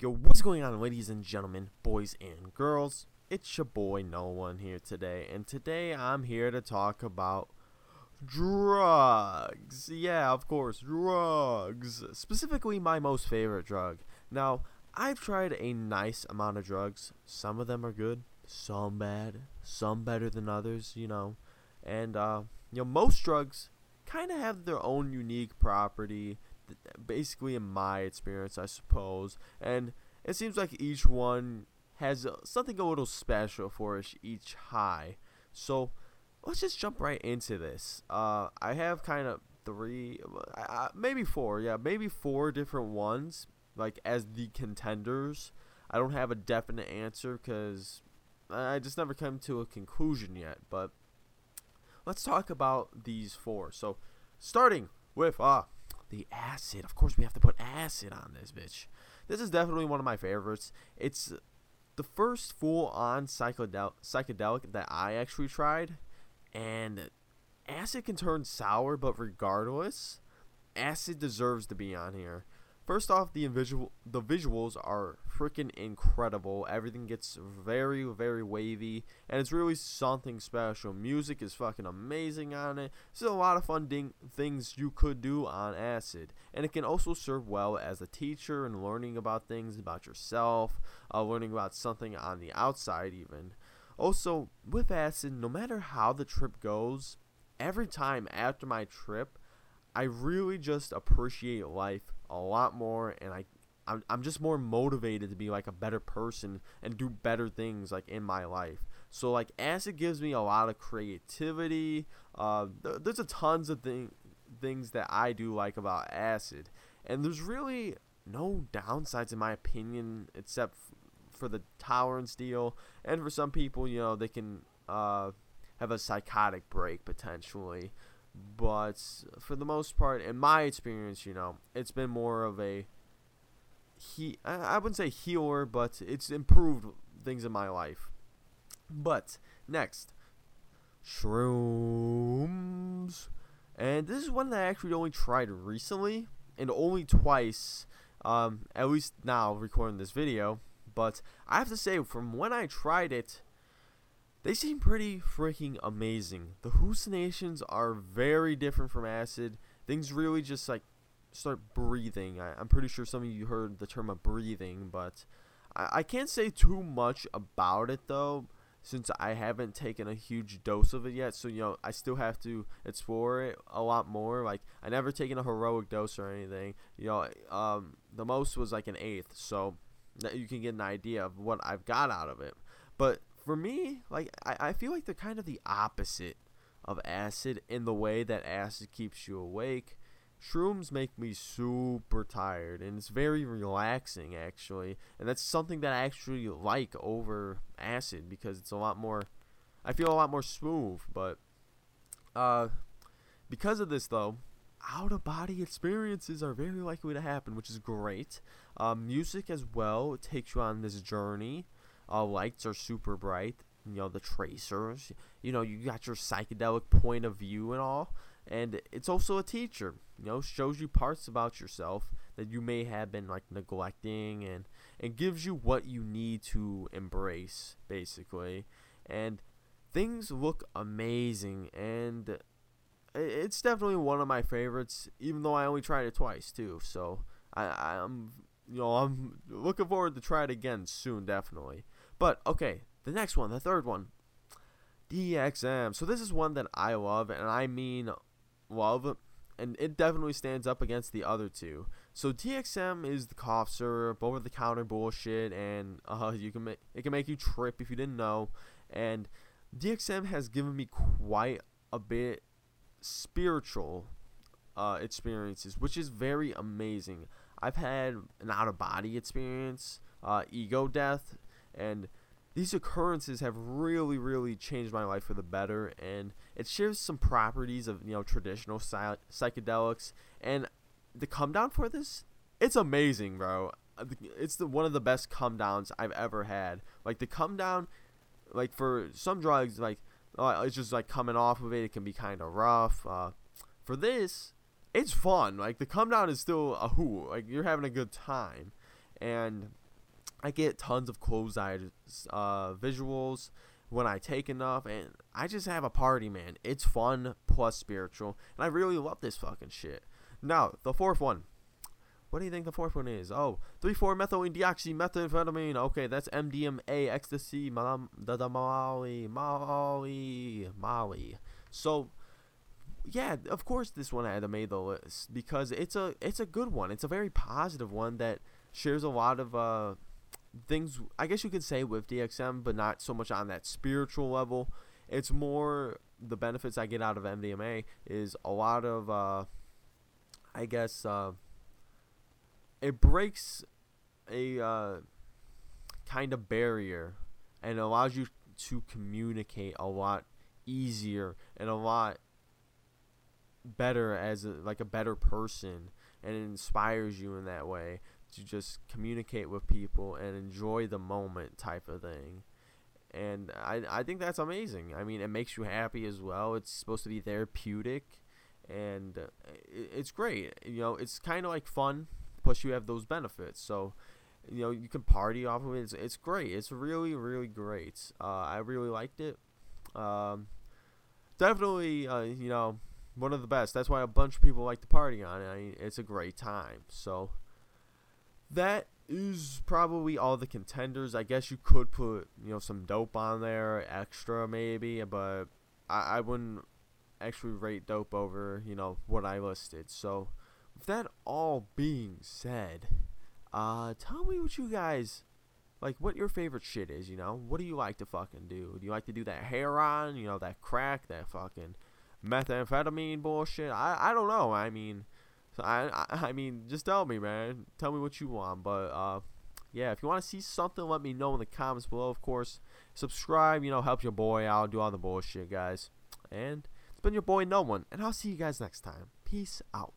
Yo, what's going on, ladies and gentlemen, boys and girls? It's your boy No One here today, and today I'm here to talk about drugs. Yeah, of course, drugs. Specifically, my most favorite drug. Now, I've tried a nice amount of drugs. Some of them are good, some bad, some better than others, you know. And, uh, you know, most drugs kind of have their own unique property basically in my experience i suppose. And it seems like each one has something a little special for each high. So let's just jump right into this. Uh, i have kind of three uh, maybe four yeah maybe four different ones like as the contenders. I don't have a definite answer because i just never come to a conclusion yet but let's talk about these four. So starting with uh the acid. Of course, we have to put acid on this bitch. This is definitely one of my favorites. It's the first full-on psychedel- psychedelic that I actually tried, and acid can turn sour, but regardless, acid deserves to be on here. First off, the visual the visuals are freaking incredible. Everything gets very very wavy, and it's really something special. Music is fucking amazing on it. There's a lot of fun ding- things you could do on acid, and it can also serve well as a teacher and learning about things about yourself, uh, learning about something on the outside even. Also, with acid, no matter how the trip goes, every time after my trip, I really just appreciate life a lot more and I I'm, I'm just more motivated to be like a better person and do better things like in my life. So like acid gives me a lot of creativity. Uh, th- there's a tons of thing things that I do like about acid, and there's really no downsides in my opinion except f- for the tolerance deal, and for some people, you know, they can uh, have a psychotic break potentially but for the most part, in my experience, you know, it's been more of a he. I wouldn't say healer, but it's improved things in my life. But next, shrooms, and this is one that I actually only tried recently and only twice. Um, at least now recording this video, but I have to say, from when I tried it, they seem pretty freaking amazing. The hallucinations are very different from acid. Things really just like start breathing. I, am pretty sure some of you heard the term of breathing, but I, I can't say too much about it though, since I haven't taken a huge dose of it yet. So you know, I still have to explore it a lot more. Like I never taken a heroic dose or anything. You know, um, the most was like an eighth, so that you can get an idea of what I've got out of it. But for me, like I, I feel like they're kind of the opposite of acid in the way that acid keeps you awake. Shrooms make me super tired, and it's very relaxing actually, and that's something that I actually like over acid because it's a lot more. I feel a lot more smooth, but uh, because of this though, out of body experiences are very likely to happen, which is great. Um, music as well takes you on this journey uh, lights are super bright. You know the tracers. You know you got your psychedelic point of view and all, and it's also a teacher. You know shows you parts about yourself that you may have been like neglecting, and and gives you what you need to embrace basically. And things look amazing, and it's definitely one of my favorites. Even though I only tried it twice too, so I I'm you know I'm looking forward to try it again soon, definitely. But okay, the next one, the third one, DXM. So this is one that I love, and I mean love, and it definitely stands up against the other two. So DXM is the cough syrup, over the counter bullshit, and uh, you can make it can make you trip if you didn't know. And DXM has given me quite a bit spiritual uh, experiences, which is very amazing. I've had an out of body experience, uh, ego death, and these occurrences have really really changed my life for the better and it shares some properties of you know traditional psy- psychedelics and the come down for this it's amazing bro. It's the one of the best come downs i've ever had. Like the come down like for some drugs like uh, it's just like coming off of it it can be kind of rough uh, for this it's fun. Like the come down is still a who like you're having a good time. And I get tons of closed-eyed uh, visuals when I take enough, and I just have a party, man. It's fun plus spiritual, and I really love this fucking shit. Now, the fourth one. What do you think the fourth one is? Oh, 3,4-methylene deoxymethamphetamine. Okay, that's MDMA, ecstasy, Molly, Molly, Molly. So, yeah, of course this one had to make the list because it's a it's a good one. It's a very positive one that shares a lot of uh, things. I guess you could say with DXM, but not so much on that spiritual level. It's more the benefits I get out of MDMA is a lot of uh, I guess uh, it breaks a uh, kind of barrier and allows you to communicate a lot easier and a lot better as a, like a better person and it inspires you in that way to just communicate with people and enjoy the moment type of thing. And I, I think that's amazing. I mean it makes you happy as well. It's supposed to be therapeutic and uh, it's great. You know it's kind of like fun plus you have those benefits. So you know you can party off of it. It's, it's great. It's really really great. Uh, i really liked it. Um, definitely uh, you know one of the best. That's why a bunch of people like to party on it. I mean, it's a great time. So that is probably all the contenders. I guess you could put you know some dope on there, extra maybe, but I, I wouldn't actually rate dope over you know what I listed. So with that all being said, uh, tell me what you guys like what your favorite shit is, you know? What do you like to fucking do? Do you like to do that heroin, you know, that crack, that fucking methamphetamine bullshit. I I don't know. I mean, I I, I mean, just tell me, man. Tell me what you want. But uh, yeah, if you want to see something, let me know in the comments below. Of course, subscribe. You know, help your boy out. Do all the bullshit, guys. And it's been your boy No One, and I'll see you guys next time. Peace out.